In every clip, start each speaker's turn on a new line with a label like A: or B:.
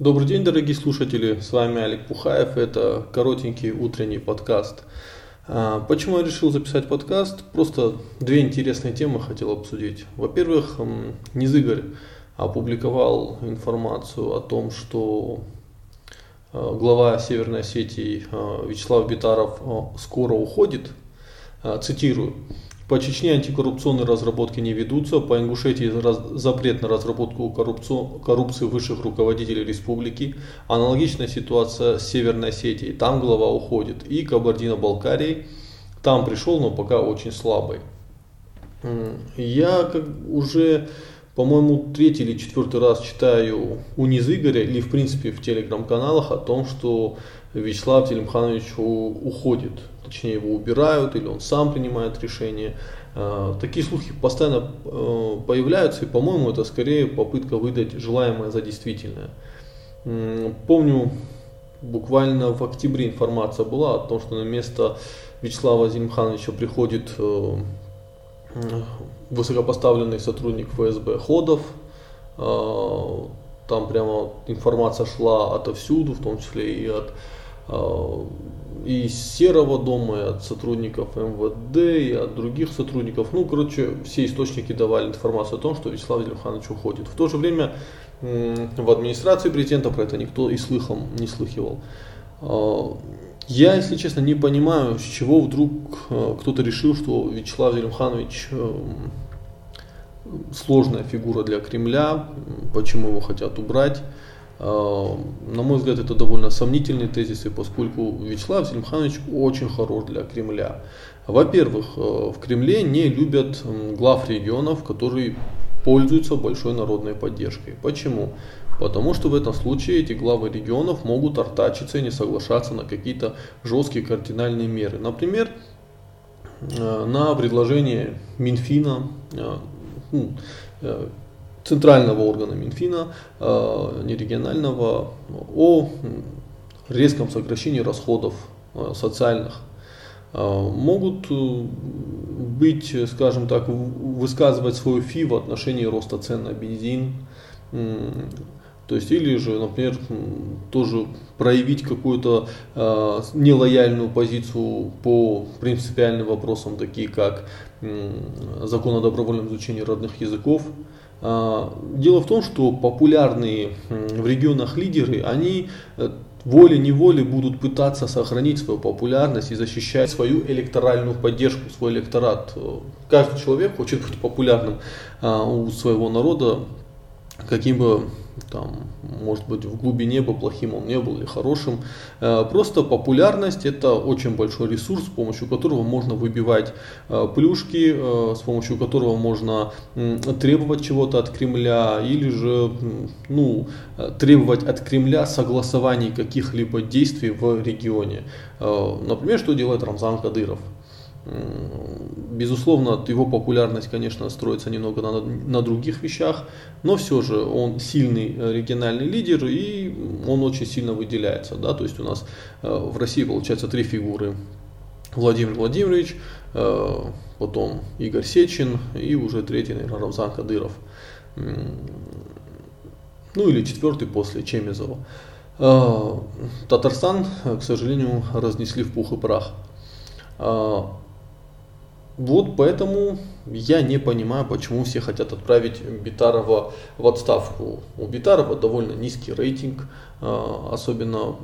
A: Добрый день, дорогие слушатели, с вами Олег Пухаев, это коротенький утренний подкаст. А, почему я решил записать подкаст? Просто две интересные темы хотел обсудить. Во-первых, Низыгорь опубликовал информацию о том, что а, глава Северной Осетии а, Вячеслав Битаров скоро уходит. Цитирую. По Чечне антикоррупционные разработки не ведутся. По Ингушетии запрет на разработку коррупции высших руководителей республики. Аналогичная ситуация с Северной Осетией. Там глава уходит. И Кабардино-Балкарии. Там пришел, но пока очень слабый. Я как уже, по-моему, третий или четвертый раз читаю у Низыгоря или в принципе в телеграм-каналах о том, что Вячеслав Телемханович уходит точнее его убирают или он сам принимает решение. А, такие слухи постоянно э, появляются, и, по-моему, это скорее попытка выдать желаемое за действительное. Помню, буквально в октябре информация была о том, что на место Вячеслава Зимхановича приходит э, высокопоставленный сотрудник ФСБ Ходов. А, там прямо информация шла отовсюду, в том числе и от и из Серого дома, и от сотрудников МВД, и от других сотрудников. Ну, короче, все источники давали информацию о том, что Вячеслав Зельмханович уходит. В то же время в администрации президента про это никто и слыхом не слыхивал. А, я, если честно, не понимаю, с чего вдруг а, кто-то решил, что Вячеслав Зелимханович сложная фигура для Кремля, почему его хотят убрать. А, на мой взгляд, это довольно сомнительные тезисы, поскольку Вячеслав Зелимханович очень хорош для Кремля. Во-первых, э, в Кремле не любят глав регионов, которые пользуются большой народной поддержкой. Почему? Потому что в этом случае эти главы регионов могут артачиться и не соглашаться на какие-то жесткие кардинальные меры. Например, э, на предложение Минфина, э, ну, центрального органа Минфина, э, не регионального, о резком сокращении расходов э, социальных. Э, могут быть, скажем так, высказывать свою фи в отношении роста цен на бензин, то есть или же, например, тоже проявить какую-то э, нелояльную позицию по принципиальным вопросам, такие как э, закон о добровольном изучении родных языков, дело в том, что популярные в регионах лидеры, они э, волей-неволей будут пытаться сохранить свою популярность и защищать свою электоральную поддержку, свой электорат. Каждый человек хочет быть популярным а, у своего народа, каким бы там, может быть, в глубине бы плохим он не был или хорошим. Э, просто популярность это очень большой ресурс, с помощью которого можно выбивать э, плюшки, э, с помощью которого можно требовать чего-то от Кремля или же ну, требовать от Кремля согласований каких-либо действий в регионе. Например, что делает Рамзан Кадыров. Безусловно, его популярность, конечно, строится немного на, на других вещах, но все же он сильный региональный лидер и он очень сильно выделяется. Да? То есть у нас э, в России получается три фигуры. Владимир Владимирович, э, потом Игорь Сечин и уже третий, наверное, Рамзан Кадыров. Ну или четвертый после Чемизова. Э, Татарстан, к сожалению, разнесли в пух и прах. Вот поэтому я не понимаю, почему все хотят отправить Битарова в отставку. У Битарова довольно низкий рейтинг, а, особенно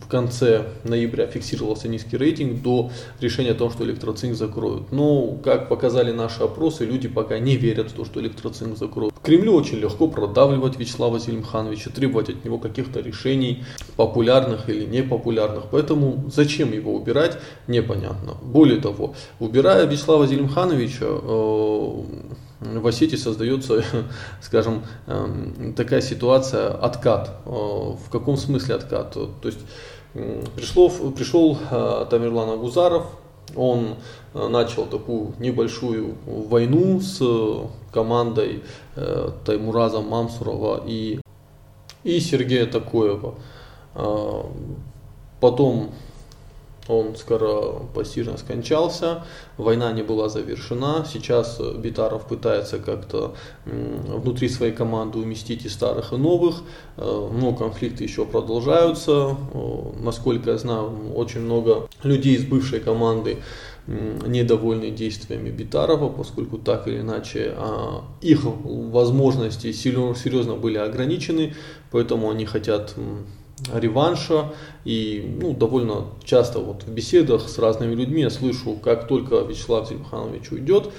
A: в конце ноября фиксировался низкий рейтинг до решения о том, что электроцинк закроют. Но, как показали наши опросы, люди пока не верят в то, что электроцинк закроют. Кремлю очень легко продавливать Вячеслава Зелимхановича, требовать от него каких-то решений, популярных или непопулярных. Поэтому зачем его убирать, непонятно. Более того, убирая Вячеслава Зелимхановича, э, в Осетии создается, скажем, эм, такая ситуация откат. Э, в каком смысле откат? То есть пришло, пришел э, Тамерлан Агузаров, он э, начал такую небольшую войну с командой Таймураза Мамсурова и, и Сергея Такоева. Потом он скоро постижно скончался, война не была завершена, сейчас Битаров пытается как-то внутри своей команды уместить и старых, и новых, но конфликты еще продолжаются, насколько я знаю, очень много людей из бывшей команды недовольны действиями Битарова, поскольку так или иначе а, их возможности серьезно были ограничены, поэтому они хотят реванша. И ну, довольно часто вот в беседах с разными людьми я слышу, как только Вячеслав Зельмханович уйдет,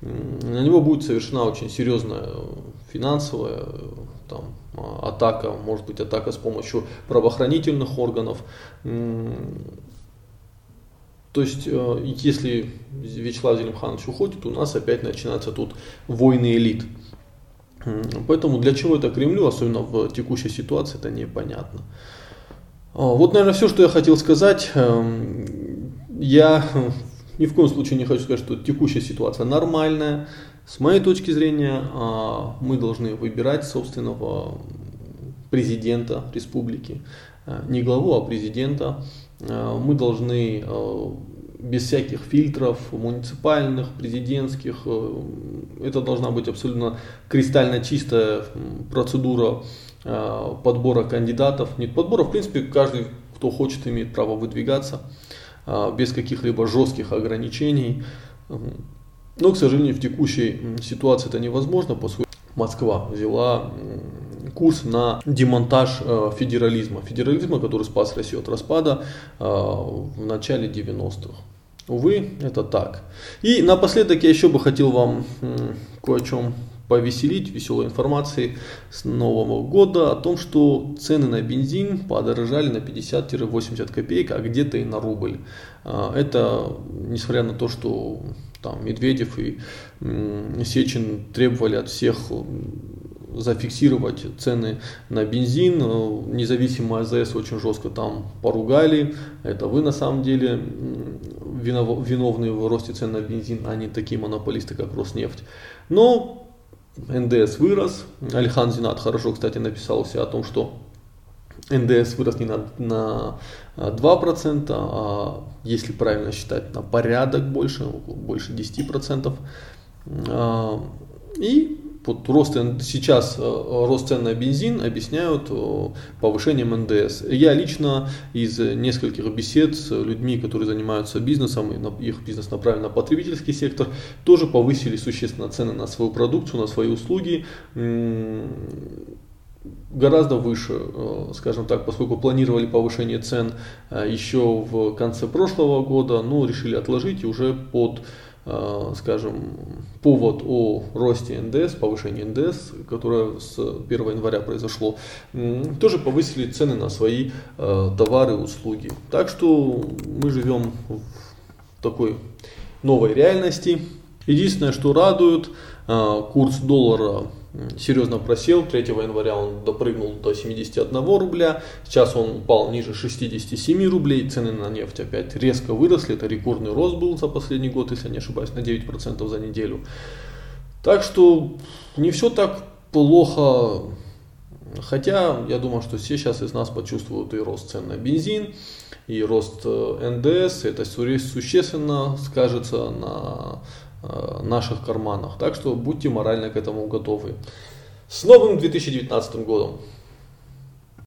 A: на него будет совершена очень серьезная финансовая там, атака, может быть атака с помощью правоохранительных органов. То есть, э, если Вячеслав Зелимханович уходит, у нас опять начинаются тут войны элит. Поэтому для чего это Кремлю, особенно в текущей ситуации, это непонятно. А, вот, наверное, все, что я хотел сказать. Эм, я ни в коем случае не хочу сказать, что текущая ситуация нормальная. С моей точки зрения, а, мы должны выбирать собственного президента республики. Э, не главу, а президента. Э, мы должны э, без всяких фильтров муниципальных, президентских. Это должна быть абсолютно кристально чистая процедура подбора кандидатов. Нет подбора, в принципе, каждый, кто хочет, имеет право выдвигаться без каких-либо жестких ограничений. Но, к сожалению, в текущей ситуации это невозможно, поскольку Москва взяла курс на демонтаж э, федерализма. Федерализма, который спас Россию от распада э, в начале 90-х. Увы, это так. И напоследок я еще бы хотел вам кое о чем повеселить веселой информацией с Нового года о том, что цены на бензин подорожали на 50-80 копеек, а где-то и на рубль. Э, это несмотря на то, что там Медведев и Сечин требовали от всех зафиксировать цены на бензин. Независимо АЗС очень жестко там поругали. Это вы на самом деле виновны в росте цен на бензин, а не такие монополисты, как Роснефть. Но НДС вырос. Алихан Зинат хорошо, кстати, написал все о том, что НДС вырос не на, на 2%, а если правильно считать, на порядок больше, больше 10%. А, и вот рост, сейчас э, рост цен на бензин объясняют э, повышением НДС. Я лично из нескольких бесед с людьми, которые занимаются бизнесом, и их бизнес направлен на потребительский сектор, тоже повысили существенно цены на свою продукцию, на свои услуги гораздо выше, э, скажем так, поскольку планировали повышение цен еще в конце прошлого года, но решили отложить и уже под скажем, повод о росте НДС, повышении НДС, которое с 1 января произошло, тоже повысили цены на свои э, товары и услуги. Так что мы живем в такой новой реальности. Единственное, что радует, э, курс доллара серьезно просел. 3 января он допрыгнул до 71 рубля. Сейчас он упал ниже 67 рублей. Цены на нефть опять резко выросли. Это рекордный рост был за последний год, если не ошибаюсь, на 9% за неделю. Так что не все так плохо. Хотя я думаю, что все сейчас из нас почувствуют и рост цен на бензин, и рост э, НДС. Это существенно скажется на наших карманах. Так что будьте морально к этому готовы. С новым 2019 годом!